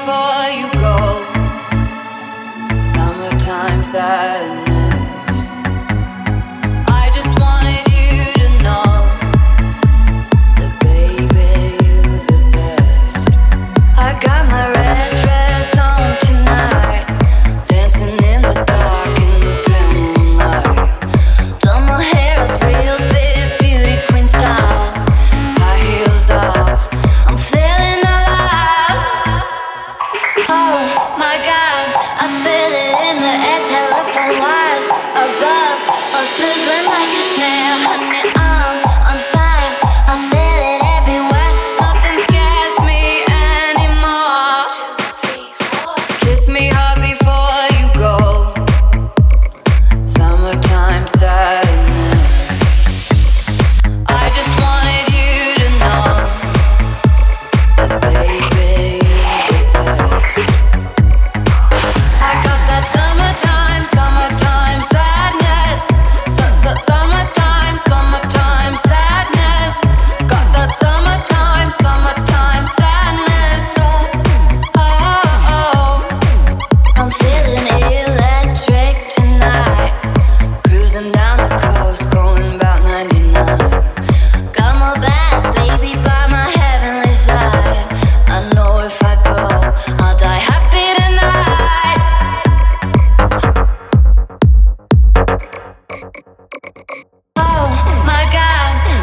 before you go. Summertime sadness. air telephone wires above us.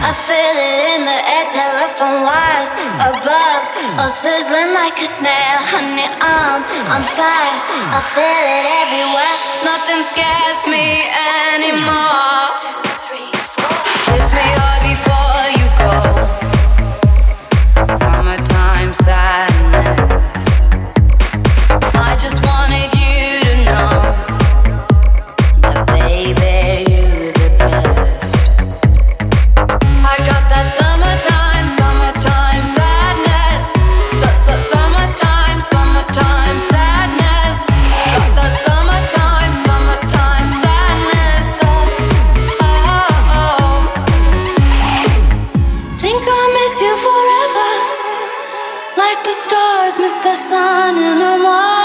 I feel it in the air, telephone wires above, all sizzling like a snare. Honey, I'm on fire. I feel it everywhere. Nothing scares me anymore. One, two, three. like the stars miss the sun in the morning.